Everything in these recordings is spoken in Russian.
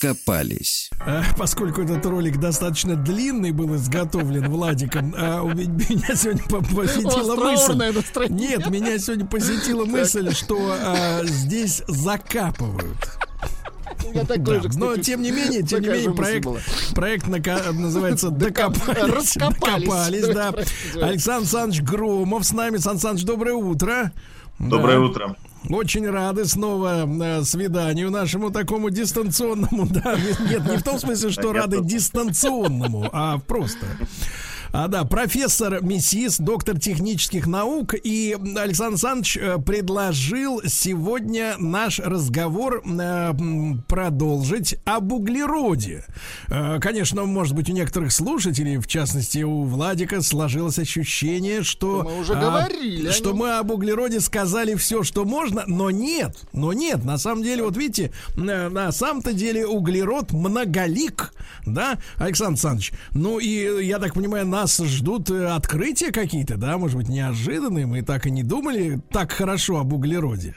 Докопались. А, Поскольку этот ролик достаточно длинный был изготовлен Владиком, а, меня- сегодня по- посетила мысль. Нет, меня сегодня посетила мысль, что а, здесь закапывают. Меня такой Да, же, но тем не менее, тем не менее, проект, проект нака- называется Докопались. Докопались, да. Александр Александрович Громов с нами. Сан Саныч, доброе утро. Доброе Да. утро. Очень рады снова э, свиданию нашему такому дистанционному, да. Нет, не в том смысле, что рады дистанционному, а просто. А да, профессор МИСИС, доктор технических наук, и Александр Александрович э, предложил сегодня наш разговор э, продолжить об углероде. Э, Конечно, может быть, у некоторых слушателей, в частности, у Владика, сложилось ощущение, что... Мы уже а, говорили о Что мы об углероде сказали все, что можно, но нет, но нет, на самом деле, вот видите, на, на самом-то деле углерод многолик, да, Александр Александрович? Ну и, я так понимаю, нас ждут э, открытия какие-то, да, может быть, неожиданные, мы так и не думали так хорошо об углероде.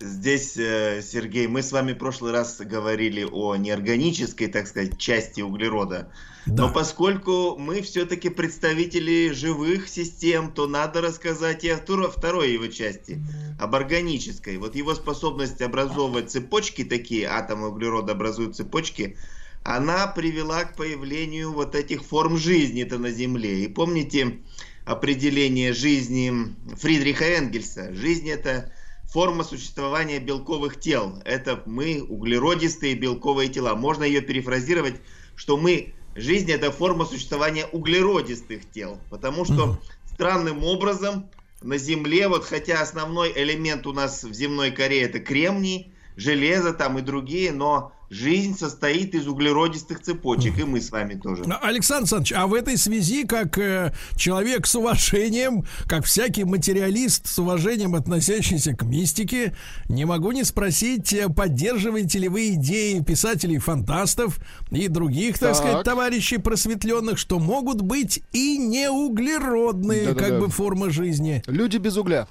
Здесь, э, Сергей, мы с вами в прошлый раз говорили о неорганической, так сказать, части углерода. Да. Но поскольку мы все-таки представители живых систем, то надо рассказать и о второй, второй его части, об органической. Вот его способность образовывать цепочки такие, атомы углерода образуют цепочки, она привела к появлению вот этих форм жизни-то на Земле. И помните определение жизни Фридриха Энгельса? Жизнь это форма существования белковых тел. Это мы, углеродистые белковые тела. Можно ее перефразировать, что мы, жизнь это форма существования углеродистых тел. Потому что странным образом на Земле, вот хотя основной элемент у нас в земной коре это кремний, железо там и другие, но жизнь состоит из углеродистых цепочек, и мы с вами тоже. А, Александр Александрович, а в этой связи, как э, человек с уважением, как всякий материалист с уважением, относящийся к мистике, не могу не спросить, э, поддерживаете ли вы идеи писателей-фантастов и других, так, Так. сказать, товарищей просветленных, что могут быть и неуглеродные, Да-да-да. как бы, формы жизни. Люди без угля.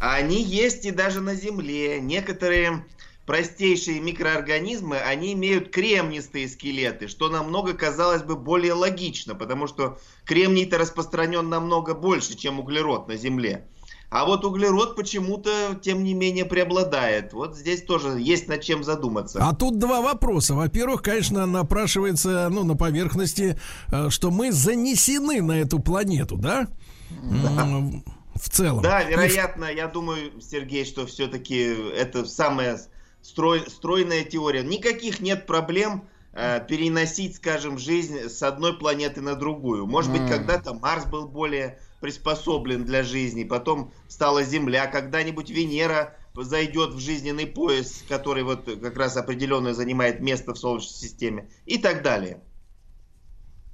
Они есть и даже на Земле. Некоторые простейшие микроорганизмы, они имеют кремнистые скелеты, что намного, казалось бы, более логично, потому что кремний-то распространен намного больше, чем углерод на Земле. А вот углерод почему-то, тем не менее, преобладает. Вот здесь тоже есть над чем задуматься. А тут два вопроса. Во-первых, конечно, напрашивается, ну, на поверхности, э, что мы занесены на эту планету, да? М, В целом. Да, вероятно, я думаю, Сергей, что все-таки это самая строй- стройная теория. Никаких нет проблем э, переносить, скажем, жизнь с одной планеты на другую. Может быть, когда-то Марс был более приспособлен для жизни, потом стала Земля, когда-нибудь Венера зайдет в жизненный пояс, который вот как раз определенно занимает место в Солнечной системе и так далее.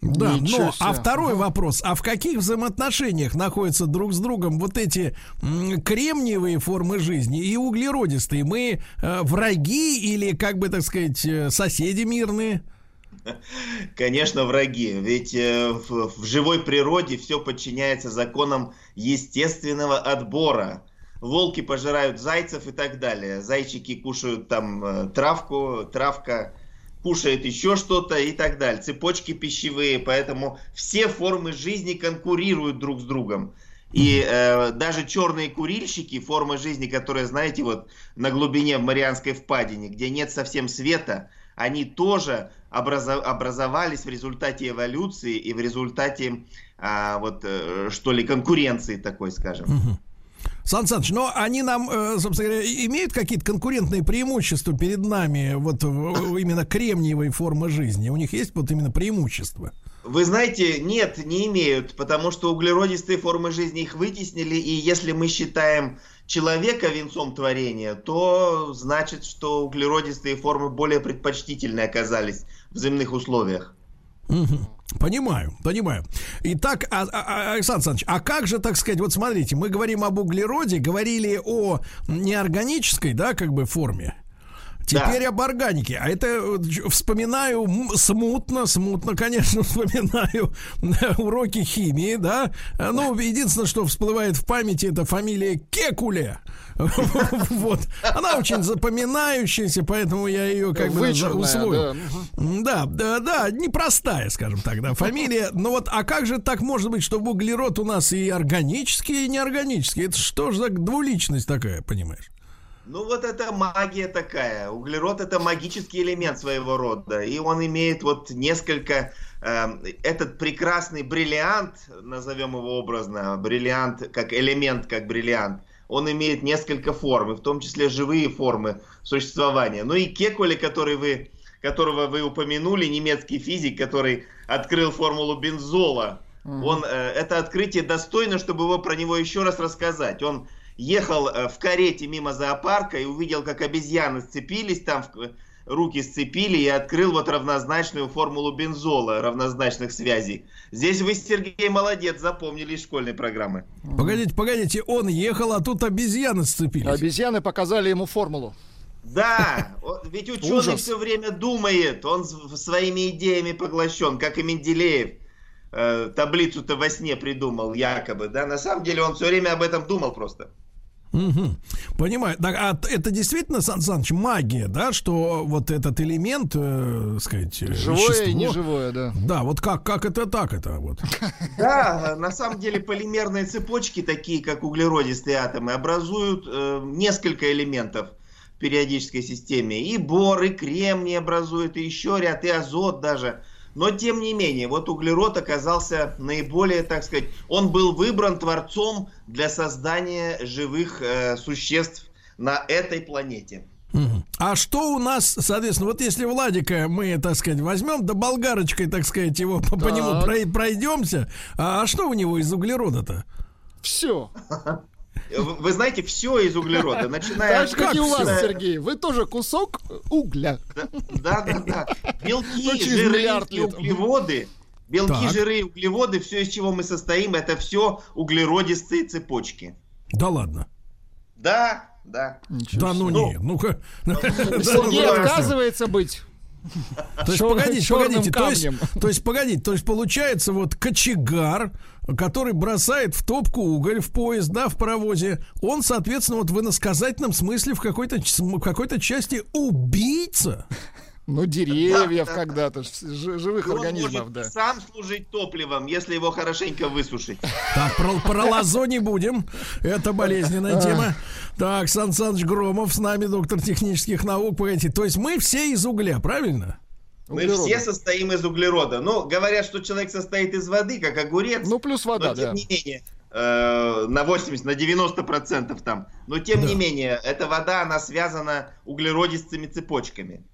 Да, Ничего но, а себе. второй вопрос, а в каких взаимоотношениях находятся друг с другом вот эти м, кремниевые формы жизни и углеродистые? Мы э, враги или, как бы так сказать, э, соседи мирные? Конечно, враги. Ведь э, в, в живой природе все подчиняется законам естественного отбора. Волки пожирают зайцев и так далее. Зайчики кушают там э, травку, травка кушает еще что-то и так далее. Цепочки пищевые, поэтому все формы жизни конкурируют друг с другом. И э, даже черные курильщики, форма жизни, которая, знаете, вот на глубине в Марианской впадине, где нет совсем света, они тоже образо- образовались в результате эволюции и в результате а, вот э, что ли конкуренции такой, скажем. Сан Саныч, но они нам, э, собственно говоря, имеют какие-то конкурентные преимущества перед нами, вот именно кремниевой формы жизни? У них есть вот именно преимущества? Вы знаете, нет, не имеют, потому что углеродистые формы жизни их вытеснили, и если мы считаем человека венцом творения, то значит, что углеродистые формы более предпочтительны оказались в земных условиях. Мгм. Понимаю, понимаю. Итак, а, а- а, Александр Александрович, а как же, так сказать, вот смотрите, мы говорим об углероде, говорили о неорганической, да, как бы форме. Теперь об органике. А это э, вспоминаю смутно, смутно, конечно, вспоминаю уроки химии, да. А, Ну, единственное, что всплывает в памяти, это фамилия Кекуле. Вот. Она очень запоминающаяся, поэтому я ее как бы усвоил. да. Да, да, да, непростая, скажем так, да, фамилия. Но вот, а как же так может быть, чтобы углерод у нас и органический, и неорганический? Это что ж за двуличность такая, понимаешь? Ну вот это магия такая. Углерод это магический элемент своего рода. И он имеет вот несколько... эм, этот прекрасный бриллиант, назовем его образно, бриллиант как элемент, как бриллиант, он имеет несколько форм, в том числе живые формы существования. Ну и Кекуле, который вы, которого вы упомянули, немецкий физик, который открыл формулу бензола, он, э, это открытие достойно, чтобы его про него еще раз рассказать. Он ехал э, в карете мимо зоопарка и увидел, как обезьяны сцепились там, в- руки сцепили и открыл вот равнозначную формулу бензола, равнозначных связей. Здесь вы, Сергей, молодец, запомнили из школьной программы. Погодите, погодите, он ехал, а тут обезьяны сцепились. Обезьяны показали ему формулу. Да, ведь ученый Ужас. все время думает, он своими идеями поглощен, как и Менделеев. Э, таблицу-то во сне придумал, якобы, да, на самом деле он все время об этом думал просто. Мгм. Понимаю. Так, а это действительно, Сан Саныч, магия, да, что вот этот элемент, э, сказать, э, Живое и вещество- неживое, да. Да, вот как, как это так это вот. Да, на самом деле полимерные цепочки, такие как углеродистые атомы, образуют э, несколько элементов в периодической системе. И бор, и кремний образует, и еще ряд, и азот даже. Но тем не менее, вот углерод оказался наиболее, так сказать, он был выбран Творцом для создания живых э, существ на этой планете. А что у нас, соответственно, вот если Владика мы, так сказать, возьмем, да болгарочкой, так сказать, его по, по Так. нему прой- пройдемся, а, а что у него из углерода-то? Все. Вы, вы знаете, все из углерода, начиная Так же, как и у вас, Сергей. Вы тоже кусок угля. Да, да, да. Белки, Ну, жиры углеводы. Белки, Так. жиры и углеводы, все, из чего мы состоим, это все углеродистые цепочки. Да ладно. Да, да. Да ну Ну, нет, ну-ка. Сергей ну, отказывается быть. То есть, погодите, погодите, то есть, то есть, погодите, то есть, получается, вот кочегар, который бросает в топку уголь в поезд, да, в паровозе, он, соответственно, вот в иносказательном смысле в какой-то, в какой-то части убийца. Ну, деревьев Да, да. когда-то, живых он организмов, может да. сам служить топливом, если его хорошенько высушить. Так, про, про лозо не будем. Это болезненная тема. Так, Сан Саныч Громов с нами, доктор технических наук. Погодите, то есть мы все из угля, правильно? Мы Углерода. все состоим из углерода. Ну, говорят, что человек состоит из воды, как огурец. Ну, плюс вода, но тем да. не менее, э, на 80, на 90 процентов там. Но тем Да. не менее, эта вода, она связана углеродистыми цепочками.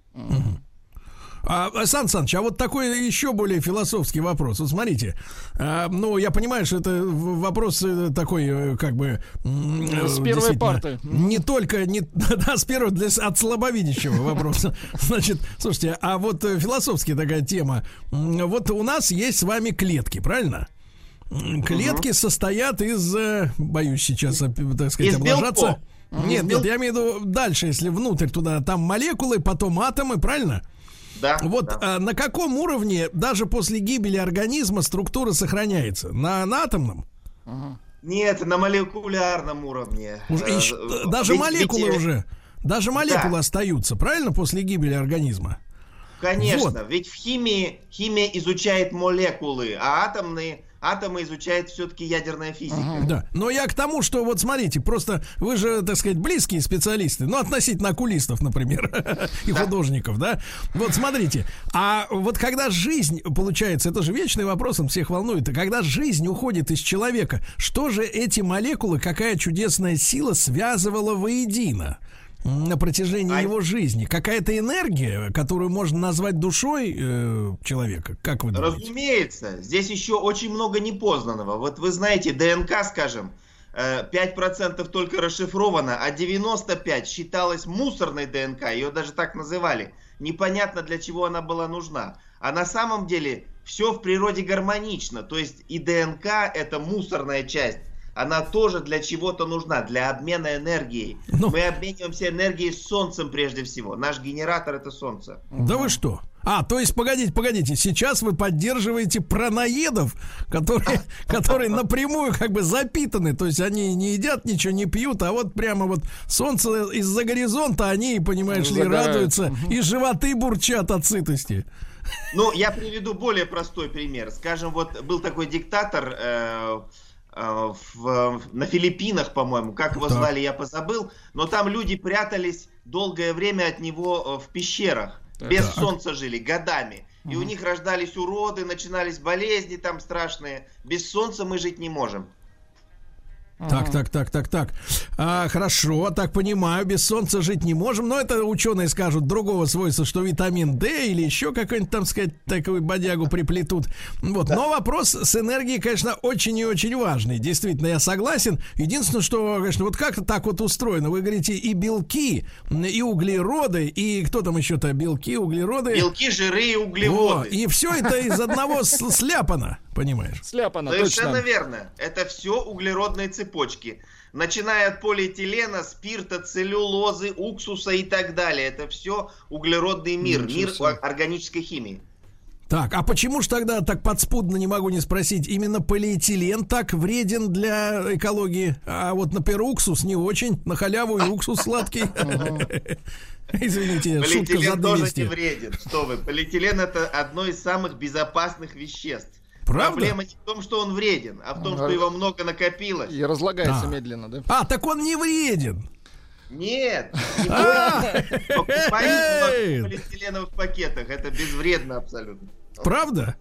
А, Сан Саныч, а вот такой еще более философский вопрос. Вот смотрите, а, ну, я понимаю, что это вопрос э, такой, э, как бы... м, э, С первой парты. Не только, не, да, с первого, для, от слабовидящего вопроса. Значит, слушайте, а вот философская такая тема. Вот у нас есть с вами клетки, правильно? Клетки состоят из, боюсь сейчас, так сказать, Из облажаться. белков. Нет, нет, я имею в виду дальше, если внутрь туда, там молекулы, потом атомы, правильно? Да, Вот да. а, на каком уровне даже после гибели организма структура сохраняется? На, на атомном? Нет, на молекулярном уровне. Уже, Э, ещё- э, даже ведь- молекулы ведь, э, уже. Даже молекулы остаются, правильно, после гибели организма? Конечно, ведь в химии химия изучает молекулы, а атомные атомы изучает все-таки ядерная физика. Да. Но я к тому, что вот смотрите, просто вы же, так сказать, близкие специалисты, ну, относительно окулистов, например, и художников, да? Вот смотрите, а вот когда жизнь, получается, это же вечный вопрос, он всех волнует, а когда жизнь уходит из человека, что же эти молекулы, какая чудесная сила связывала воедино? На протяжении А- его жизни? Какая-то энергия, которую можно назвать душой э, человека? Как вы думаете? Разумеется, здесь еще очень много непознанного. Вот вы знаете, ДНК, скажем, э, 5% только расшифровано, а 95% считалось мусорной ДНК, ее даже так называли. Непонятно, для чего она была нужна. А на самом деле все в природе гармонично. То есть и ДНК это мусорная часть. Она тоже для чего-то нужна, для обмена энергией. Ну. Мы обмениваемся энергией с Солнцем прежде всего. Наш генератор это Солнце. Да вы что? А, то есть, погодите, погодите, сейчас вы поддерживаете праноедов, которые, которые напрямую как бы запитаны, то есть они не едят ничего, не пьют, а вот прямо вот солнце из-за горизонта, они, понимаешь ли, радуются, и животы бурчат от сытости. Ну, я приведу более простой пример. Скажем, вот был такой диктатор э, в- на Филиппинах, по-моему, как его Так. звали, я позабыл, но там люди прятались долгое время от него э, в пещерах. Без Так. солнца жили годами. И у них рождались уроды, начинались болезни там страшные. Без солнца мы жить не можем. Так, так, так, так, так. А, хорошо, так понимаю, без солнца жить не можем. Но это ученые скажут другого свойства, что витамин D или еще какой-нибудь там сказать такую бодягу приплетут. Вот. Но вопрос с энергией, конечно, очень и очень важный. Действительно, я согласен. Единственное, что, конечно, вот как так вот устроено. Вы говорите и белки, и углероды, и кто там еще-то белки, углероды. Белки, жиры и Во, углеводы. и все это из одного сляпано, понимаешь? Сляпано, Совершенно точно. верно. Это все углеродные цепочки. Начиная от полиэтилена, спирта, целлюлозы, уксуса и так далее. Это все углеродный мир, Ничего мир органической химии. Так, а почему ж тогда так подспудно не могу не спросить, именно полиэтилен так вреден для экологии, а вот, например, уксус не очень, на халяву и уксус сладкий. Извините, шутка за Полиэтилен тоже не 200. вреден. Что вы? Полиэтилен это одно из самых безопасных веществ. Правда? Проблема не в том, что он вреден, а в том, что его много накопилось. И разлагается Да. медленно, да? А, так он не вреден. Нет, не А, в полиэтиленовых пакетах. Это безвредно абсолютно. Правда?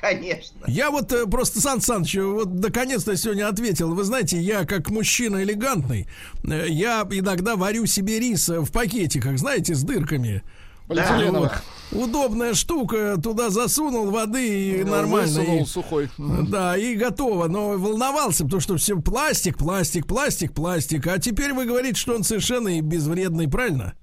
Конечно. Я вот э, просто, Сан Саныч, вот наконец-то сегодня ответил. Вы знаете, я как мужчина элегантный, э, я иногда варю себе рис э, в пакетиках, знаете, с дырками. Полиэтиленовых. Вот. Удобная штука, туда засунул воды и нормально. Высунул и- сухой. Да, и готово. Но волновался, потому что все пластик, пластик, пластик, пластик. А теперь вы говорите, что он совершенно и безвредный, правильно?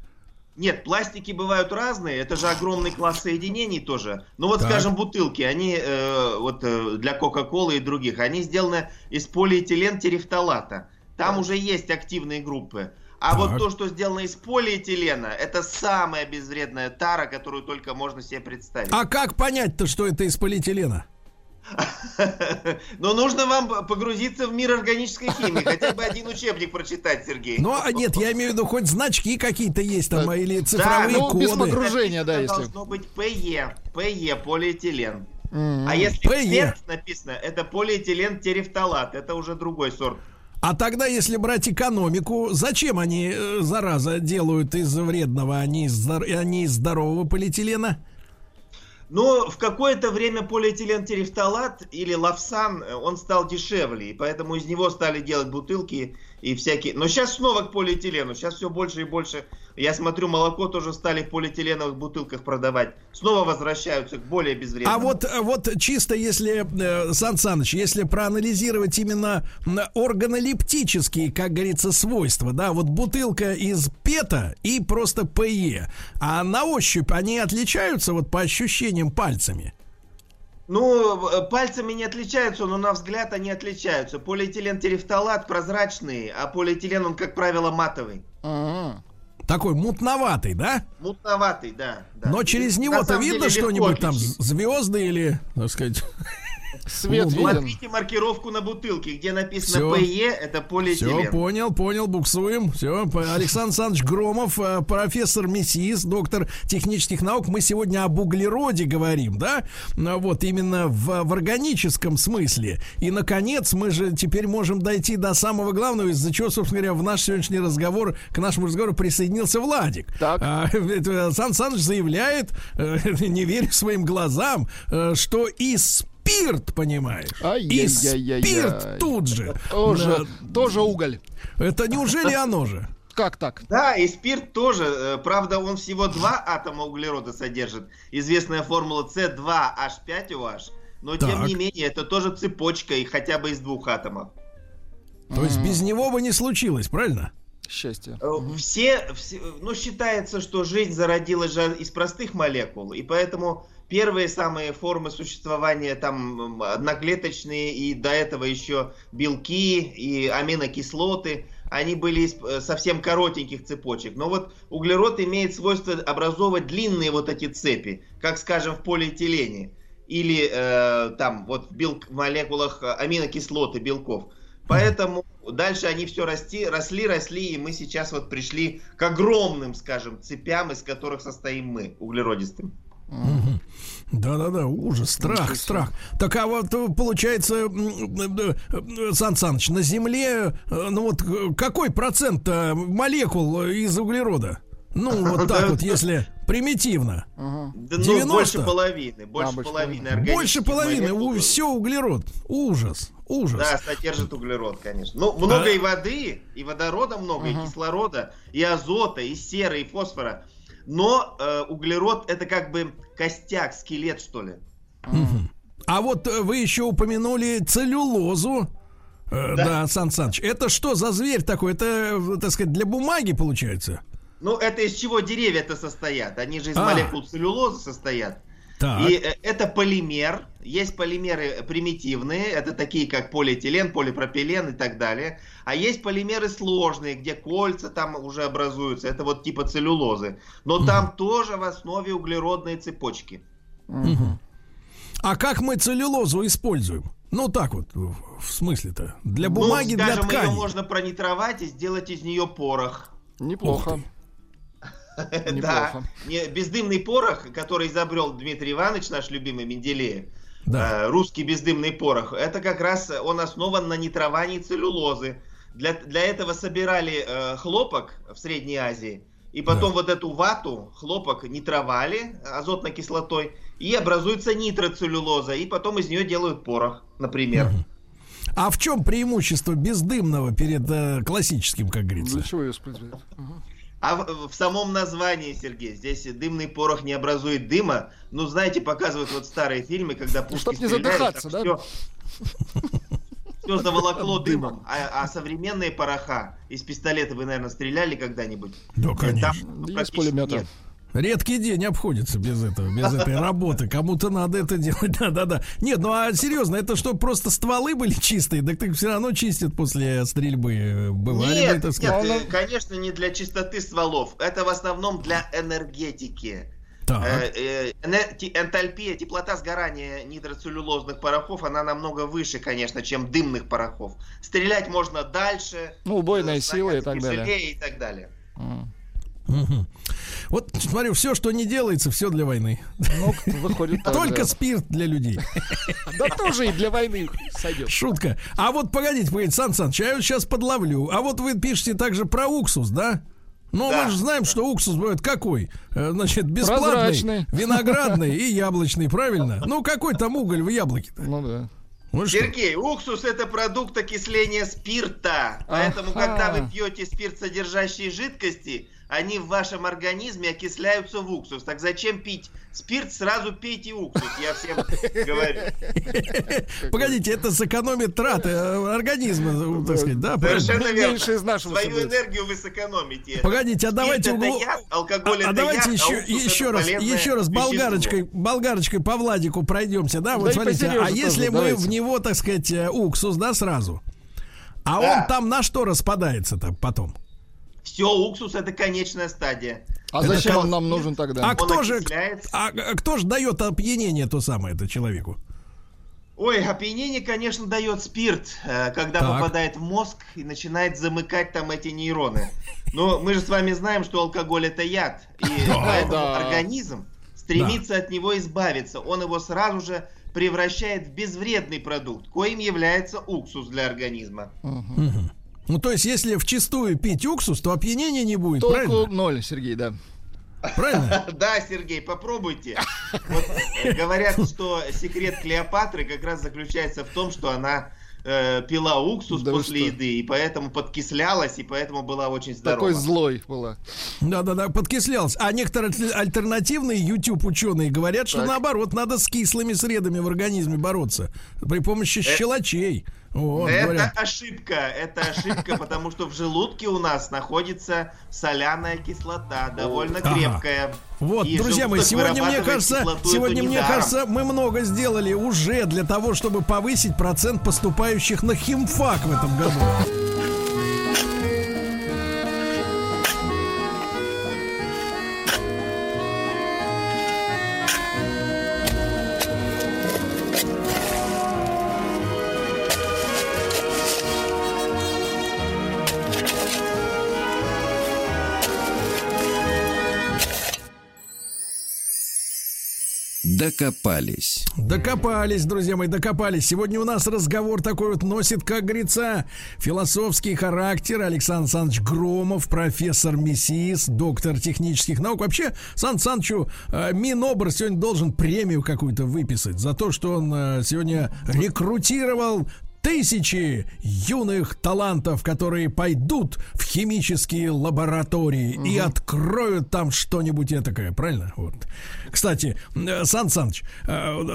Нет, пластики бывают разные, это же огромный класс соединений тоже. Ну вот, Так. скажем, бутылки, они э, вот э, для Кока-Колы и других, они сделаны из полиэтилен терефталата. Там уже есть активные группы. А Так. вот то, что сделано из полиэтилена, это самая безвредная тара, которую только можно себе представить. А как понять-то, что это из полиэтилена? Но нужно вам погрузиться в мир органической химии, хотя бы один учебник прочитать, Сергей. Ну, а нет, я имею в виду, хоть значки какие-то есть там, Да. или цифровые ну, без коды. погруж- Окружение, да, если. Должно быть ПЕ, ПЕ, полиэтилен. М. А если PE. написано, это полиэтилен терефталат, это уже другой сорт. А тогда, если брать экономику, зачем они, э, зараза, делают из вредного, а не из, здор- а не из здорового полиэтилена? Но в какое-то время полиэтилен терефталат или лавсан, э, он стал дешевле, и поэтому из него стали делать бутылки и всякие. Но сейчас снова к полиэтилену, сейчас все больше и больше. Я смотрю, молоко тоже стали в полиэтиленовых бутылках продавать. Снова возвращаются к более безвредному. А вот, э, вот чисто если, э, Сан Саныч, если проанализировать именно органолептические, как говорится, свойства, да, вот бутылка из пета и просто ПЕ, а на ощупь они отличаются вот по ощущениям пальцами? Ну, э, пальцами не отличаются, но на взгляд они отличаются. Полиэтилен терефталат прозрачный, а полиэтилен он, как правило, матовый. Ага. Такой мутноватый, да? Мутноватый, да. да. Но через него-то видно что-нибудь там, звезды или, так сказать... Свет Ну, виден. Смотрите маркировку на бутылке, где написано. ПЕ, это Все, полиэтилен. понял, понял, буксуем. Все, Александр Александрович Громов, э, профессор МИСИС, доктор технических наук. Мы сегодня об углероде говорим, да? Ну, Вот именно в, в органическом смысле. И, наконец, мы же теперь можем дойти до самого главного, из-за чего, собственно говоря, в наш сегодняшний разговор, к нашему разговору присоединился Владик. Так. А, это Александр Александрович заявляет, э, не верю своим глазам, э, что и спирт, понимаешь? И спирт тут же. Тоже, тоже уголь. это неужели оно же? как так? Да, и спирт тоже. э, Правда, он всего два атома углерода содержит. Известная формула C2H5OH. Но тем Так. не менее, это тоже цепочка и хотя бы из двух атомов. То есть без него бы не случилось, правильно? Счастье. Э, Все, все- ну, считается, что жизнь зародилась же из простых молекул, и поэтому первые самые формы существования, там, одноклеточные, и до этого еще белки и аминокислоты, они были из э, совсем коротеньких цепочек. Но вот углерод имеет свойство образовывать длинные вот эти цепи, как, скажем, в полиэтилене. Или э, там вот в, белк- в молекулах аминокислоты белков. Поэтому дальше они все расти, росли, росли, и мы сейчас вот пришли к огромным, скажем, цепям, из которых состоим мы, углеродистым. Да-да-да, ужас, страх, страх. Так а вот э, получается, э, э, Сан Саныч, на Земле, ну вот какой процент молекул из углерода? Ну, вот так вот, если примитивно. Да, ну, 90? больше половины, больше больше половины. Больше половины, у, все углерод. Ужас, ужас. Да, содержит углерод, конечно. Ну, много А- и воды, и водорода много, Ага. и кислорода, и азота, и серы, и фосфора. Но э, углерод это как бы костяк, скелет, что ли. А вот э, вы еще упомянули целлюлозу. Э, Да, Сан Саныч, это что за зверь такой? Это, э, так сказать, для бумаги получается? Ну, это из чего деревья-то состоят? Они же из А. молекул целлюлозы состоят. Так. И э, это полимер. Есть полимеры примитивные, это такие как полиэтилен, полипропилен и так далее. А есть полимеры сложные, где кольца там уже образуются. Это вот типа целлюлозы. Но там тоже в основе углеродные цепочки. Мгм. А как мы целлюлозу используем? Ну так вот, в смысле-то. Для бумаги, ну, для скажем, ее ткани. можно пронитровать и сделать из нее порох. Неплохо. Да. Не, бездымный порох, который изобрел Дмитрий Иванович, наш любимый Менделеев, Да. э, русский бездымный порох, это как раз он основан на нитровании целлюлозы. Для, для этого собирали э, хлопок в Средней Азии, и потом Да. вот эту вату, хлопок нитровали азотной кислотой, и образуется нитроцеллюлоза, и потом из нее делают порох, например. А в чем преимущество бездымного перед э, классическим, как говорится? Для чего ее используют? Ага. А в, в самом названии, Сергей, здесь дымный порох не образует дыма. Ну, знаете, показывают вот старые фильмы, когда пушки чтоб не стреляют, задыхаться, да? Все, все заволокло дымом. А, а современные пороха из пистолета вы, наверное, стреляли когда-нибудь? Да, конечно. Там, ну, Из пулемета. нет. Редкий день обходится без этого, без этой работы. Кому-то надо это делать. Да, да, да. Нет, ну а серьезно, это что, просто стволы были чистые? Так так все равно чистят после стрельбы. Бывали Нет, бы, так сказать. нет, конечно, не для чистоты стволов. Это в основном для энергетики. Э, э, Энтальпия, теплота сгорания нитроцеллюлозных порохов, она намного выше, конечно, чем дымных порохов. Стрелять можно дальше. Ну, убойная э, сила и так далее. и так далее. Вот смотрю, все, что не делается, все для войны. Ну, выходит так, Только да. спирт для людей. Да тоже и для войны сойдет. Шутка. А вот погодите, погодите, Сан Саныч, я сейчас подловлю. А вот вы пишете также про уксус, да? Ну, Да, мы же знаем, что уксус бывает какой? Э, Значит, бесплатный, Прозрачный. виноградный и яблочный, правильно? Ну, какой там уголь в яблоке-то? Ну да. Ну что? Сергей, уксус это продукт окисления спирта. Поэтому, Ага. когда вы пьете спирт, содержащие жидкости, они в вашем организме окисляются в уксус. Так зачем пить спирт? Сразу пейте уксус, я всем говорю. Погодите, это сэкономит траты э, организма, э, так сказать, да? Совершенно верно. Меньше из нашего Свою энергию вы сэкономите. Погодите, а давайте это углу... яд, алкоголь А, а это давайте яд, еще, а еще это раз, еще раз болгарочкой, болгарочкой по Владику пройдемся, да? Вот смотрите, а если мы в него, так сказать, э, уксус, да, сразу, а Да. он там на что распадается-то потом? Все, уксус это конечная стадия. А Это зачем он нам нужен тогда? А Он кто же, а, а кто же дает опьянение то самое это человеку? Ой, опьянение, конечно, дает спирт, э, когда Так. попадает в мозг и начинает замыкать там эти нейроны. Но мы же с вами знаем, что алкоголь это яд, и поэтому организм стремится от него избавиться. Он его сразу же превращает в безвредный продукт, коим является уксус для организма. Ну, то есть, если вчистую пить уксус, то опьянения не будет, Толку правильно? ноль, Сергей, да. Правильно? Да, Сергей, попробуйте. Вот, э, говорят, что секрет Клеопатры как раз заключается в том, что она э, пила уксус Да после еды, и поэтому подкислялась, и поэтому была очень здорова. Такой злой была. Да-да-да, подкислялась. А некоторые альтерна- альтернативные YouTube-ученые говорят, что Так. наоборот, надо с кислыми средами в организме бороться. При помощи щелочей. Вот, это говорят. ошибка, это ошибка, потому что в желудке у нас находится соляная кислота, довольно Ага. крепкая. Вот, И друзья мои, сегодня мне кажется, сегодня мне недаром. кажется, мы много сделали уже для того, чтобы повысить процент поступающих на химфак в этом году. Докопались. Докопались, друзья мои, докопались. Сегодня у нас разговор такой вот носит, как говорится, философский характер. Александр Александрович Громов, профессор МИСИС, доктор технических наук. Вообще, Сан Санычу э, Минобр сегодня должен премию какую-то выписать за то, что он э, сегодня рекрутировал тысячи юных талантов, которые пойдут в химические лаборатории и откроют там что-нибудь этакое, правильно? Вот. Кстати, э, Сан Саныч, э,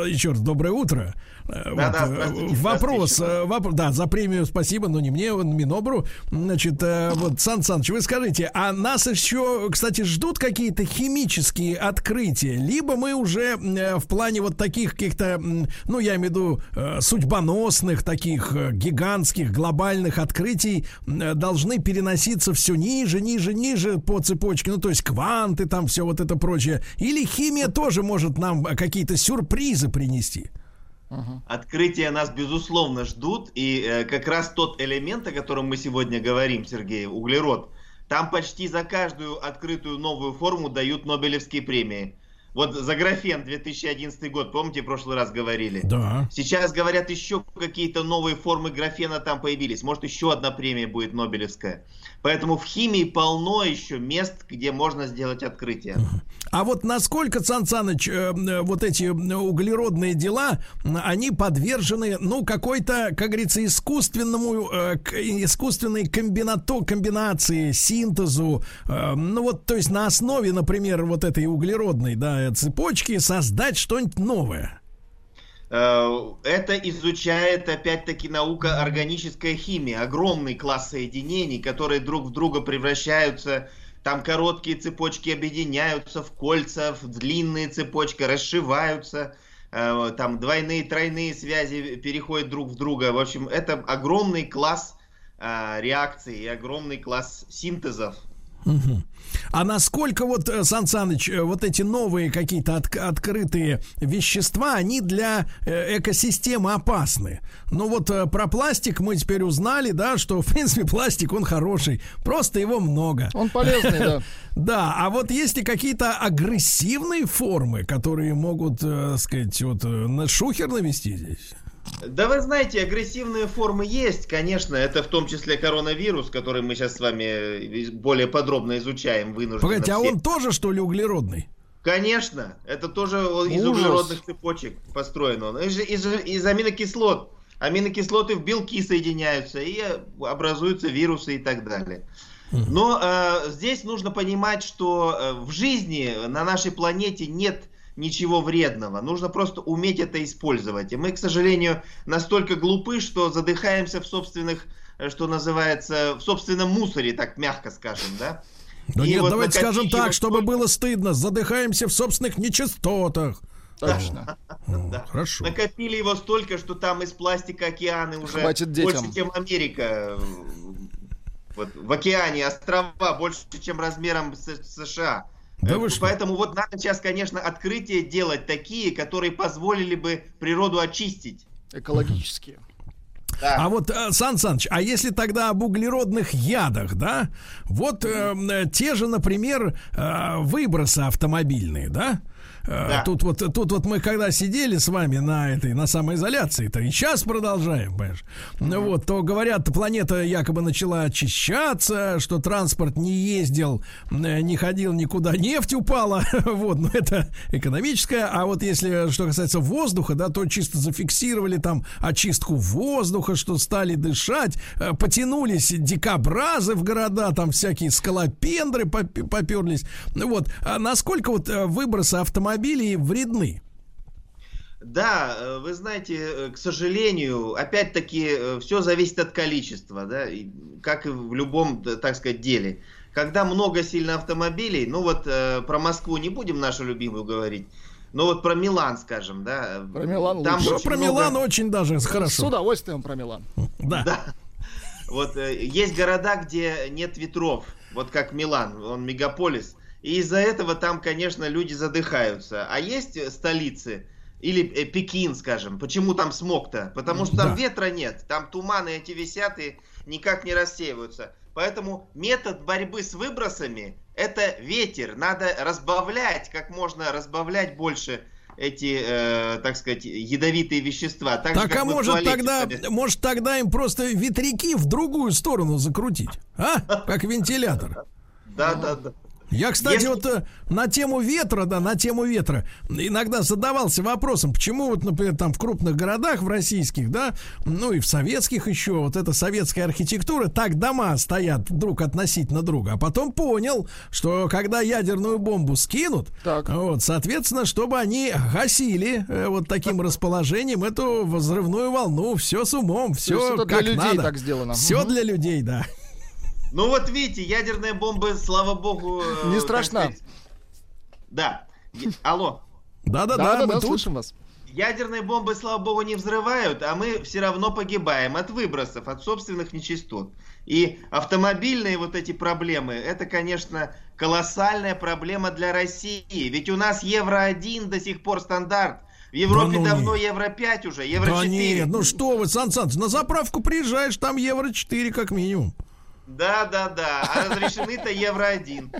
еще раз доброе утро. Э, вот, э, здравствуйте, Вопрос, здравствуйте. э, вопрос, да, за премию спасибо, но не мне, он Минобру. Значит, э, вот, Сан Саныч, вы скажите, а нас еще, кстати, ждут какие-то химические открытия? Либо мы уже э, в плане вот таких каких-то, ну, я имею в виду, э, судьбоносных, таких э, гигантских, глобальных открытий э, должны переноситься все ниже, ниже, ниже по цепочке, ну, то есть кванты там, все вот это прочее. Или химия тоже может нам э, какие-то сюрпризы принести? Открытия нас, безусловно, ждут. И э, как раз тот элемент, о котором мы сегодня говорим, Сергей, углерод, там почти за каждую открытую новую форму дают Нобелевские премии. Вот за графен 2011 год, помните, в прошлый раз говорили? Да. Сейчас говорят, еще какие-то новые формы графена там появились. Может, еще одна премия будет Нобелевская. Поэтому в химии полно еще мест, где можно сделать открытие. А вот насколько, Сан Саныч, э, э, вот эти углеродные дела, они подвержены, ну, какой-то, как говорится, искусственному, э, искусственной комбинато, комбинации, синтезу, ну, вот, то есть на основе, например, вот этой углеродной, да, цепочки создать что-нибудь новое. Э, Это изучает опять-таки наука органическая химия. Огромный класс соединений, которые друг в друга превращаются. Там короткие цепочки объединяются в кольца, в длинные цепочки, расшиваются. Э, Там двойные, тройные связи переходят друг в друга. В общем, это огромный класс э, реакций и огромный класс синтезов. Мгм. А насколько вот, э, Сан Саныч, э, вот эти новые какие-то отк- открытые вещества, они для э, экосистемы опасны? Ну вот про пластик мы теперь узнали, да, что, в принципе, пластик, он хороший, просто его много. Он полезный, да. Да, а вот есть ли какие-то агрессивные формы, которые могут, э, сказать, вот, на шухер навести здесь? Да вы знаете, агрессивные формы есть, конечно, это в том числе коронавирус, который мы сейчас с вами э, более подробно изучаем, вынуждены Погодите, а он тоже, что ли, углеродный? Конечно, это тоже он из Ужас. углеродных цепочек построен он. Из, из- из аминокислот. Аминокислоты в белки соединяются и э, образуются вирусы и так далее. Но э, здесь нужно понимать, что э, в жизни на нашей планете нет ничего вредного. Нужно просто уметь это использовать. И мы, к сожалению, настолько глупы, что задыхаемся в собственных, э, что называется, в собственном мусоре, так мягко скажем, да? Да И нет, вот давайте скажем так, чтобы было стыдно. Задыхаемся в собственных нечистотах. Точно. Ну, Да. Хорошо. Накопили его столько, что там из пластика океаны уже Хватит детям. больше, чем Америка. Вот, в океане острова больше, чем размером с США. Да Э, вы что? Поэтому вот надо сейчас, конечно, открытия делать такие, которые позволили бы природу очистить. Экологические. Да. А вот, э, Сан Саныч, а если тогда об углеродных ядах, да? Вот э, э, те же, например, э, выбросы автомобильные, да? Э, Да. тут вот тут вот мы когда сидели с вами на этой на самоизоляции, то и сейчас продолжаем, понимаешь? Ну вот, то говорят, планета якобы начала очищаться, что транспорт не ездил, э, не ходил никуда, нефть упала, вот, но это экономическое, а вот если что касается воздуха, да, то чисто зафиксировали там очистку воздуха, что стали дышать, э, потянулись дикобразы в города, там всякие скалопендры попе- поперлись. Ну вот, а насколько вот выбросы автомобилей вредны? Да, э, вы знаете, э, к сожалению, опять-таки, все зависит от количества, да, и как и в любом, так сказать, деле. Когда много сильно автомобилей, ну вот э, про Москву не будем нашу любимую говорить, но вот про Милан, скажем, да. Про Милан там лучше. Ну, про много- Милан очень даже С хорошо. удовольствием про Милан. Да. Да. Вот э, есть города, где нет ветров, вот как Милан, он мегаполис. И из-за этого там, конечно, люди задыхаются. А есть столицы, или э, Пекин, скажем, почему там смог-то? Потому что там Да. ветра нет, там туманы эти висят и никак не рассеиваются. Поэтому метод борьбы с выбросами – это ветер. Надо разбавлять, как можно разбавлять больше эти, э, так сказать, ядовитые вещества. Так, же, Так, как а может туалете тогда, может тогда им просто ветряки в другую сторону закрутить, а? Как вентилятор. Да, да, да. Я, кстати, Если- вот э, на тему ветра, да, на тему ветра, иногда задавался вопросом, почему вот, например, там в крупных городах, в российских, да, ну и в советских еще, вот эта советская архитектура, так дома стоят друг относительно друга. А потом понял, что когда ядерную бомбу скинут, Так. вот, соответственно, чтобы они гасили э, вот таким расположением эту взрывную волну, все с умом, все это для как людей надо. так сделано. Все Мгм. для людей, да. Ну вот видите, ядерная бомба, слава богу... э, Не страшна. сказать, Да. Алло. Да-да-да, мы тут. слышим вас. Ядерные бомбы, слава богу, не взрывают, а мы все равно погибаем от выбросов, от собственных нечистот. И автомобильные вот эти проблемы, это, конечно, колоссальная проблема для России. Ведь у нас Евро-1 до сих пор стандарт. В Европе ну давно нет. Евро-5 уже, Евро-4. Да нет, ну что вы, Сан Саныч, на заправку приезжаешь, там евро 4 как минимум. Да, да, да. А разрешены-то Евро-1.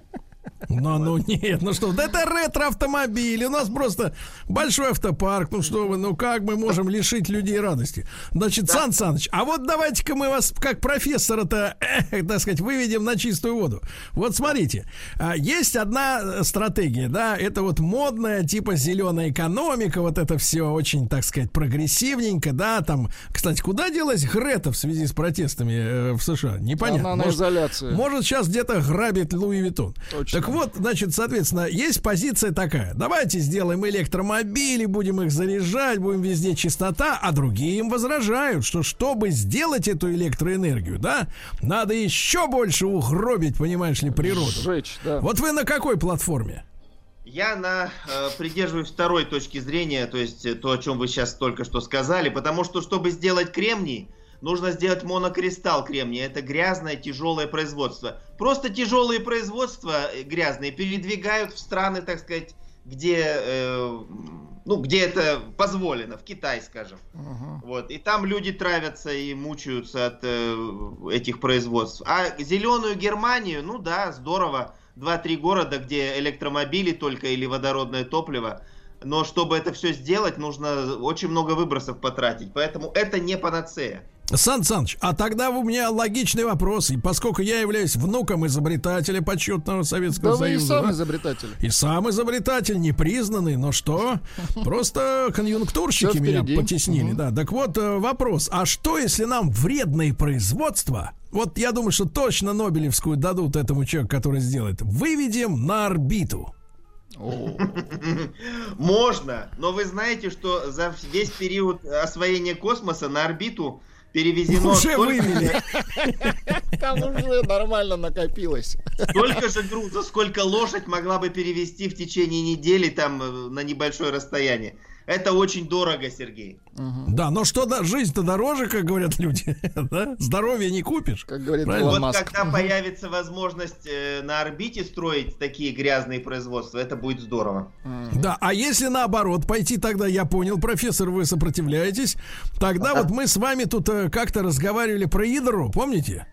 Ну, ну нет, ну что, да это ретро-автомобили, у нас просто большой автопарк, ну что вы, ну как мы можем лишить людей радости? Значит, Сан Саныч, а вот давайте-ка мы вас, как профессора-то, э, так сказать, выведем на чистую воду. Вот смотрите, а, есть одна э, стратегия, да, это вот модная, типа зеленая экономика, вот это все очень, так сказать, прогрессивненько, да, там, кстати, куда делась Грета в связи с протестами э, в США? Непонятно. Она на Может, изоляции. может, сейчас где-то грабит Луи Виттон. Точно. Так вот, значит, соответственно, есть позиция такая. Давайте сделаем электромобили, будем их заряжать, будем везде чистота, а другие им возражают, что чтобы сделать эту электроэнергию, да, надо еще больше угробить, понимаешь ли, природу. Сжечь, да. Вот вы на какой платформе? Я на, э, придерживаюсь второй точки зрения, то есть э, то, о чем вы сейчас только что сказали, потому что, чтобы сделать кремний, нужно сделать монокристалл кремния. Это грязное, тяжелое производство. Просто тяжелые производства э, грязные передвигают в страны, так сказать, где, э, ну, где это позволено, в Китай, скажем. Ага. Вот. И там люди травятся и мучаются от э, этих производств. А зеленую Германию, ну да, здорово. Два-три города, где электромобили только или водородное топливо. Но чтобы это все сделать, нужно очень много выбросов потратить. Поэтому это не панацея. Сан Саныч, а тогда у меня логичный вопрос, и поскольку я являюсь внуком изобретателя почетного Советского Да вы и Союза, сам да, изобретатель. И сам изобретатель, непризнанный, но что? Просто конъюнктурщики меня потеснили, да. Так вот, э, вопрос, а что если нам вредные производства, вот я думаю, что точно Нобелевскую дадут этому человеку, который сделает, выведем на орбиту? Можно, но вы знаете, что за весь период освоения космоса на орбиту перевезено Уже столько, вывели. Там уже нормально накопилось. столько же груза, сколько лошадь могла бы перевести в течение недели там э, на небольшое расстояние. Это очень дорого, Сергей. Мгм. Да, но что, да, жизнь-то дороже, как говорят люди, да? Здоровье не купишь. Как говорит Правильно. Вот Маск. когда появится возможность э, на орбите строить такие грязные производства, это будет здорово. Мгм. Да, а если наоборот пойти тогда, я понял, профессор, вы сопротивляетесь, тогда вот мы с вами тут э, как-то разговаривали про ядро, помните?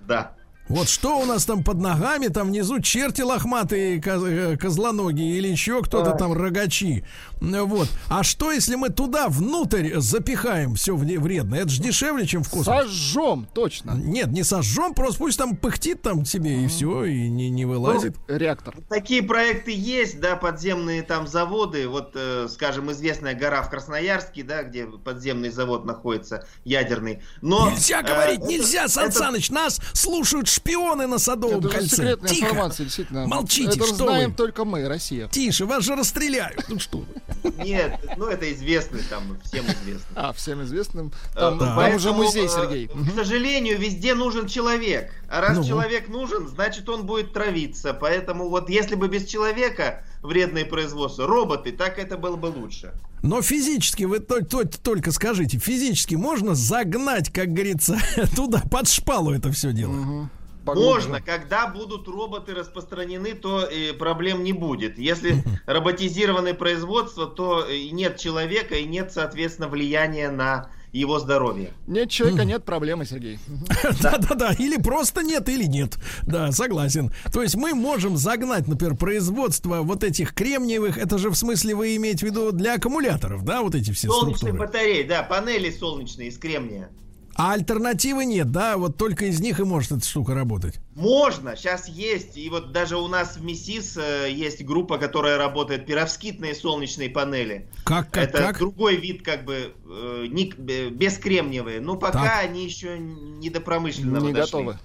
Да. Вот что у нас там под ногами, там внизу черти лохматые, коз- э, козлоногие или еще кто-то там рогачи. Ну Вот. А что, если мы туда внутрь запихаем все вредное? Это же дешевле, чем в космос. Сожжем, точно. Нет, не сожжем, просто пусть там пыхтит там себе и все, и не, не вылазит. Реактор. Такие проекты есть, да, подземные там заводы. Вот, э, скажем, известная гора в Красноярске, да, где подземный завод находится, ядерный. Но, нельзя э, говорить, нельзя, Сан это- Саныч, нас слушают шпионы на Садовом Это кольце. секретная Тихо, информация, действительно. Молчите, Это что знаем вы? только мы, Россия. тише, вас же расстреляют. Ну что вы. Нет, ну это известный там, всем известный. А, всем известным. Э, Там, Да. там поэтому, уже музей, э, Сергей. К сожалению, везде нужен человек. А раз Ну. человек нужен, значит он будет травиться. Поэтому вот если бы без человека вредное производство, роботы, так это было бы лучше. Но физически, вы то- то- только скажите, физически можно загнать, как говорится, туда, под шпалу это все дело? Мгм. Поглубже. Можно, когда будут роботы распространены, то э, проблем не будет. Если роботизированное производство, то э, нет человека и нет, соответственно, влияния на его здоровье. Нет человека, нет проблемы, Сергей. Да-да-да, или просто нет, или нет. Да, согласен. То есть мы можем загнать, например, производство вот этих кремниевых, это же в смысле вы имеете в виду для аккумуляторов, да, вот эти все Солнечные структуры? батареи, да, панели солнечные из кремния. А альтернативы нет, да, вот только из них и может эта штука работать. Можно, сейчас есть. И вот даже у нас в МИСИС э, есть группа, которая работает, перовскитные солнечные панели. Как, как, Это как? другой вид, как бы, э, не, э, бескремниевые. Но пока Так. они еще не до промышленного Не дошли. готовы.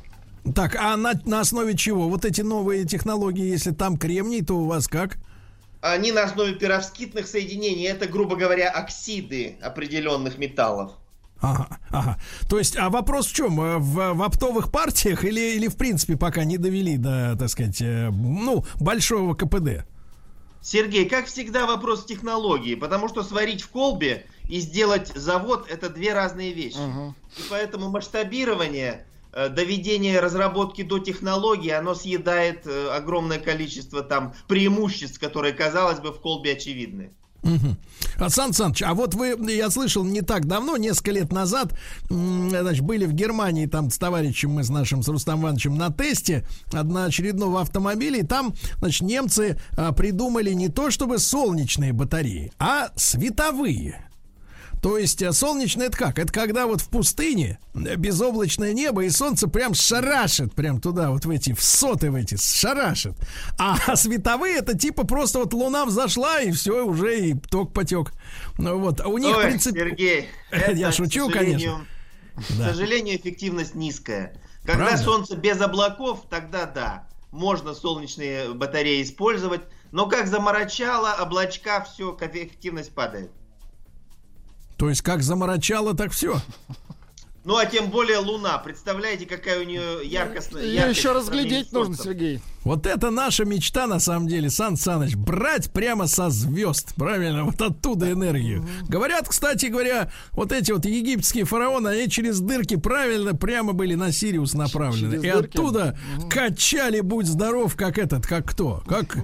Так, а на, на основе чего? Вот эти новые технологии, если там кремний, то у вас как? Они на основе перовскитных соединений. Это, грубо говоря, оксиды определенных металлов. Ага, ага. То есть, а вопрос в чем? Э, В, в оптовых партиях или, или в принципе пока не довели до, так сказать, э, ну, большого КПД? Sергей, как всегда, вопрос технологии, потому что сварить в колбе и сделать завод это две разные вещи. Мгм. И поэтому масштабирование, э, доведение разработки до технологии, оно съедает огромное количество там преимуществ, которые, казалось бы, в колбе очевидны. А, Сан Саныч, а вот вы, я слышал не так давно, несколько лет назад, значит, были в Германии там с товарищем мы с нашим, с Рустам Ивановичем на тесте одноочередного автомобиля, и там, значит, немцы а, придумали не то чтобы солнечные батареи, а световые. То есть а, солнечное это как? Это когда вот в пустыне э, безоблачное небо и солнце прям шарашит прям туда вот в эти в соты в эти шарашит. А световые это типа просто вот луна взошла и все уже и ток потек. Ну вот, а у них Ой, в принципе Сергей, Я это, шучу, к сожалению, конечно. К Да. сожалению, эффективность низкая. Когда Правда? солнце без облаков, тогда да, можно солнечные батареи использовать, но как заморочало, облачка, все, эффективность падает. То есть как заморочало, так все. Ну а тем более Луна. Представляете, какая у нее яркость. Ее яркость еще разглядеть нужно. Сергей. Вот это наша мечта, на самом деле, Сан Саныч, брать прямо со звезд, правильно, вот оттуда энергию. Говорят, кстати говоря, вот эти вот египетские фараоны, они через дырки правильно прямо были на Сириус направлены. Через И дырки? оттуда качали, будь здоров, как этот, как кто? Как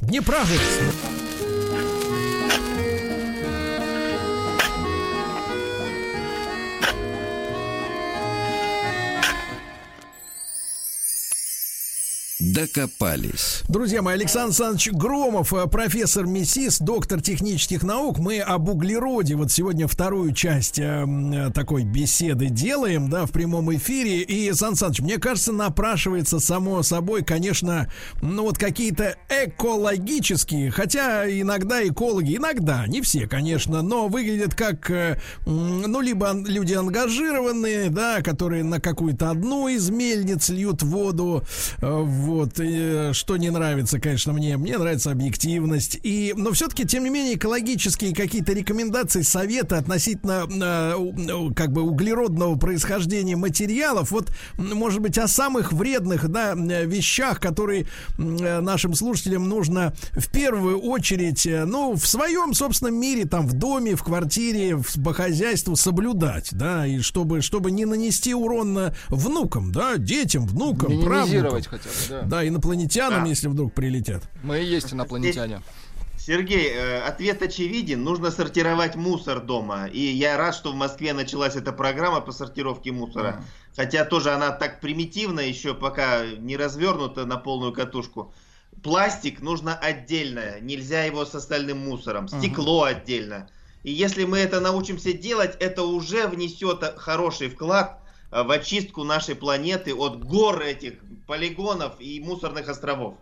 Днепрогэс. Докопались. Друзья мои, Александр Александрович Громов, э, профессор МИСИС, доктор технических наук. Мы об углероде вот сегодня вторую часть э, э, такой беседы делаем, да, в прямом эфире. И, Сан Саныч, мне кажется, напрашивается само собой, конечно, ну вот какие-то экологические, хотя иногда экологи, иногда, не все, конечно, но выглядят как, э, ну, либо люди ангажированные, да, которые на какую-то одну из мельниц льют воду, э, вот, э, что не нравится, конечно, мне, мне нравится объективность, и, но все-таки, тем не менее, экологические какие-то рекомендации, советы относительно, э, у- как бы, углеродного происхождения материалов, вот, может быть, о самых вредных, да, э, вещах, которые нашим слушателям нужно в первую очередь, ну, в своем собственном мире, там, в доме, в квартире, в, по хозяйству соблюдать, да, и чтобы, чтобы не нанести урон внукам, да, детям, внукам, правнукам. Хотя бы, да. Да, инопланетянам, Да. если вдруг прилетят. Мы и есть инопланетяне. Сергей, э, ответ очевиден. Нужно сортировать мусор дома. И я рад, что в Москве началась эта программа по сортировке мусора. Хотя тоже она так примитивна, еще пока не развернута на полную катушку. Пластик нужно отдельно, нельзя его с остальным мусором. Стекло отдельно. И если мы это научимся делать, это уже внесет хороший вклад в очистку нашей планеты от гор этих полигонов и мусорных островов.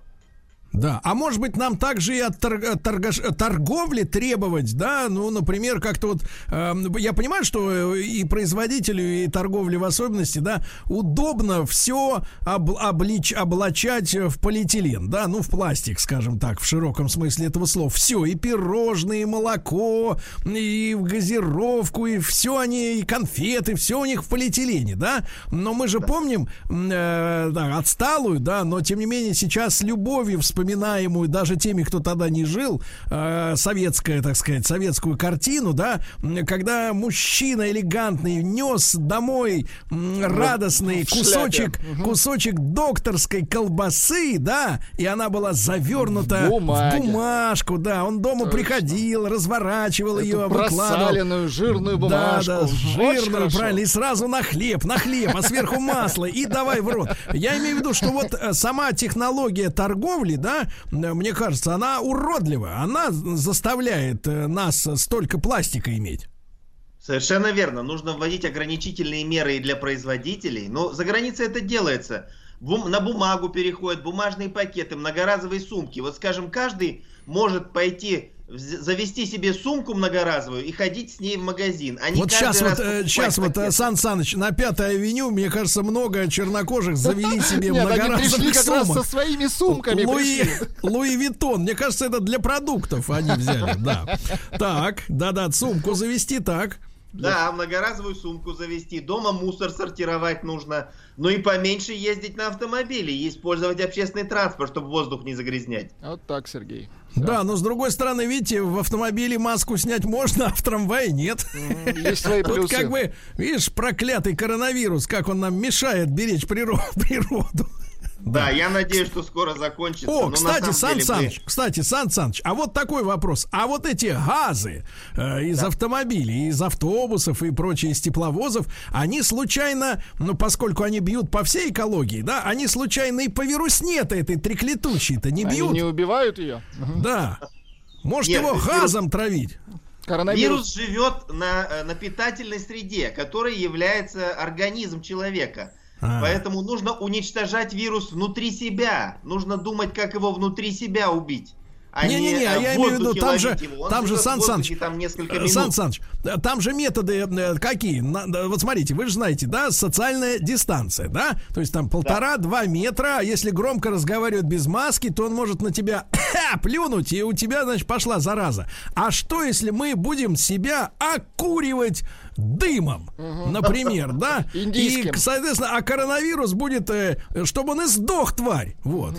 Да, а может быть нам также и от торг- торгаш- торговли требовать, да, ну, например, как-то вот, э, я понимаю, что и производителю, и торговле в особенности, да, удобно все об- облич- облачать в полиэтилен, да, ну, в пластик, скажем так, в широком смысле этого слова. Все, и пирожные, и молоко, и в газировку, и все они, и конфеты, все у них в полиэтилене, да, но мы же помним, э, да, отсталую, да, но тем не менее сейчас с любовью вспоминаемую даже теми, кто тогда не жил, э, советская, так сказать, советскую картину, да, когда мужчина элегантный нес домой м, радостный кусочек, кусочек докторской колбасы, да, и она была завернута В бумаге. в бумажку, да, он дома Точно. приходил, разворачивал ее, Эту выкладывал. просаленную жирную бумажку. Да, да, жирную, правильно, и сразу на хлеб, на хлеб, а сверху масло, и давай в рот. Я имею в виду, что вот э, сама технология торговли, да, э, мне кажется, она уродлива, она заставляет э, нас столько пластика иметь. Совершенно верно. Нужно вводить ограничительные меры и для производителей. Но за границей это делается. Бум- на бумагу переходят, бумажные пакеты, многоразовые сумки. Вот, скажем, каждый может пойти завести себе сумку многоразовую и ходить с ней в магазин. А не Вот каждый сейчас раз вот, э, сейчас вот, э. Сан Саныч, на Пятой авеню, мне кажется, много чернокожих завели себе они многоразовых раз со сумок. своими сумками. Луи, Виттон. Мне кажется, это для продуктов они взяли, да. Так, да-да, сумку завести, так. Да, многоразовую сумку завести, дома мусор сортировать нужно. Ну и поменьше ездить на автомобиле и использовать общественный транспорт, чтобы воздух не загрязнять. Вот так, Сергей. Да, но с другой стороны, видите, в автомобиле маску снять можно, а в трамвае нет. Есть свои Вот плюсы. как бы, видишь, проклятый коронавирус, как он нам мешает беречь приро- природу. Да, я надеюсь, что скоро закончится. О, кстати, Сан деле мы- Саныч, кстати, Сан Саныч, а вот такой вопрос. А вот эти газы э, из автомобилей, из автобусов и прочее, из тепловозов, они случайно, ну, поскольку они бьют по всей экологии, да, они случайно и по вирусне-то этой треклятущей-то не Они бьют? не убивают ее? Да. Может Нет, его вирус- газом травить? Коронавирус. Вирус живет на, э, на питательной среде, которой является организм человека. А. Поэтому нужно уничтожать вирус внутри себя. Нужно думать, как его внутри себя убить. А Не-не-не, а э, я в имею в виду, там же, ловить его. Он там же, в Сан Саныч, там несколько э, минут. Сан Саныч, э, там же методы э, какие? На- да, вот смотрите, вы же знаете, да, социальная дистанция, да? То есть там полтора-два метра, а если громко разговаривают без маски, то он может на тебя плюнуть, и у тебя, значит, пошла зараза. А что, если мы будем себя окуривать дымом, например, да? Индийским. И, соответственно, а коронавирус будет, э, чтобы он и сдох, тварь. Вот.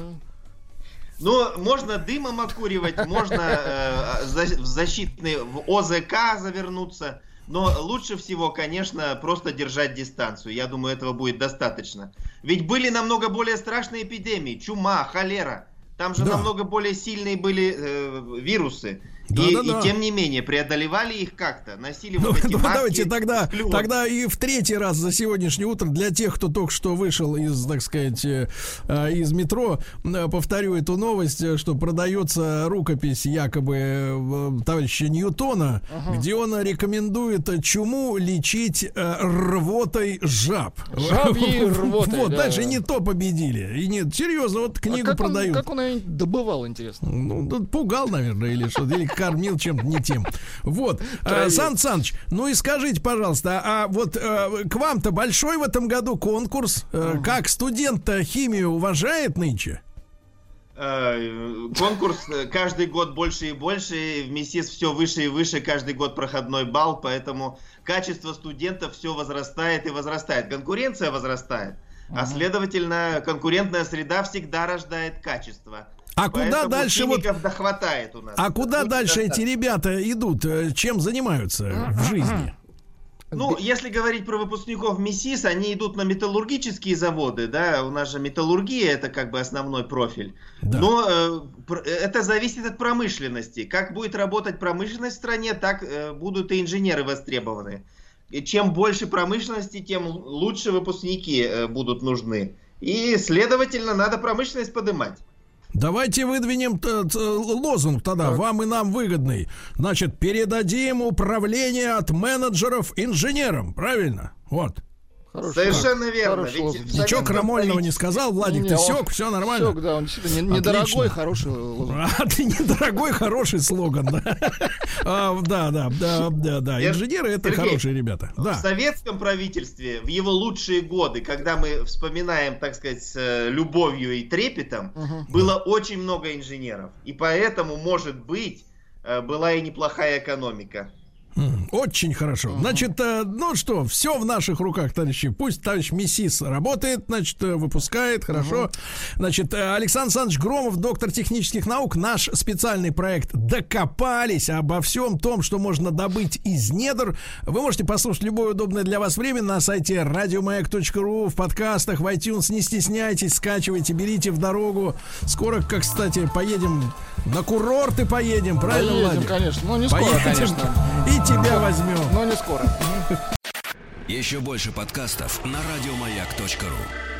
Ну, можно дымом окуривать, можно э, в защитный, в ОЗК завернуться. Но лучше всего, конечно, просто держать дистанцию. Я думаю, этого будет достаточно. Ведь были намного более страшные эпидемии. Чума, холера. Там же Да. намного более сильные были э, вирусы. И, Да-да-да. и тем не менее, преодолевали их как-то. Носили Ну, вот эти ну, маски давайте тогда, тогда и в третий раз за сегодняшнее утро для тех, кто только что вышел из, так сказать, э, э, из метро, э, повторю эту новость, что продается рукопись якобы товарища Ньютона, где он рекомендует чуму лечить рвотой жаб. Жабьей рвотой, Вот, да. дальше не то победили. И нет, серьезно, вот А книгу он, продают. как он ее добывал, интересно? Ну, да пугал, наверное, или что кормил чем-то не тем. Вот. А. Сан Саныч, ну и скажите, пожалуйста, а вот э, к вам-то большой в этом году конкурс? Э, Как студент-то химию уважает нынче? Э, Конкурс каждый год больше и больше, и в МИСИС все выше и выше, каждый год проходной балл, поэтому качество студентов все возрастает и возрастает. Конкуренция возрастает, а следовательно конкурентная среда всегда рождает качество. А куда Поэтому дальше вот- хватает у нас. А куда Будет дальше эти достаточно. ребята идут? Э, Чем занимаются в жизни? Ну, если говорить про выпускников МИСИС, они идут на металлургические заводы, да, у нас же металлургия это как бы основной профиль. Да. Но э, это зависит от промышленности. Как будет работать промышленность в стране, так э, будут и инженеры востребованы. И чем больше промышленности, тем лучше выпускники э, будут нужны. И, следовательно, надо промышленность поднимать. Давайте выдвинем лозунг тогда, вам и нам выгодный. Значит, передадим управление от менеджеров инженерам, правильно? Вот. Хороший- Совершенно верно. хороший Ведь лозунг. Ничего крамольного не сказал, Владик, Не, ты сек, все нормально. Сёк, да, он действительно не- Отлично. недорогой, хороший лозунг. А ты недорогой, хороший слоган, да. А, да, да, да, да, да. Сер- Инженеры это Сергей, хорошие ребята. В Да. советском правительстве в его лучшие годы, когда мы вспоминаем, так сказать, с э, любовью и трепетом, было очень много инженеров. И поэтому, может быть, э, была и неплохая экономика. Очень хорошо. Значит, э, ну что, все в наших руках, товарищи. Пусть товарищ Миссис работает, значит, э, выпускает, хорошо. Значит, э, Александр Александрович Громов, доктор технических наук, наш специальный проект «Докопались» обо всем том, что можно добыть из недр. Вы можете послушать любое удобное для вас время на сайте радиомаяк.ру, в подкастах, в iTunes. Не стесняйтесь, скачивайте, берите в дорогу. Скоро, как, кстати, поедем на курорты поедем, правильно, Поедем, Владик? конечно. Ну, не скоро, Поедем. конечно. И тебя возьмем. Но не скоро. Еще больше подкастов на радиомаяк.ру.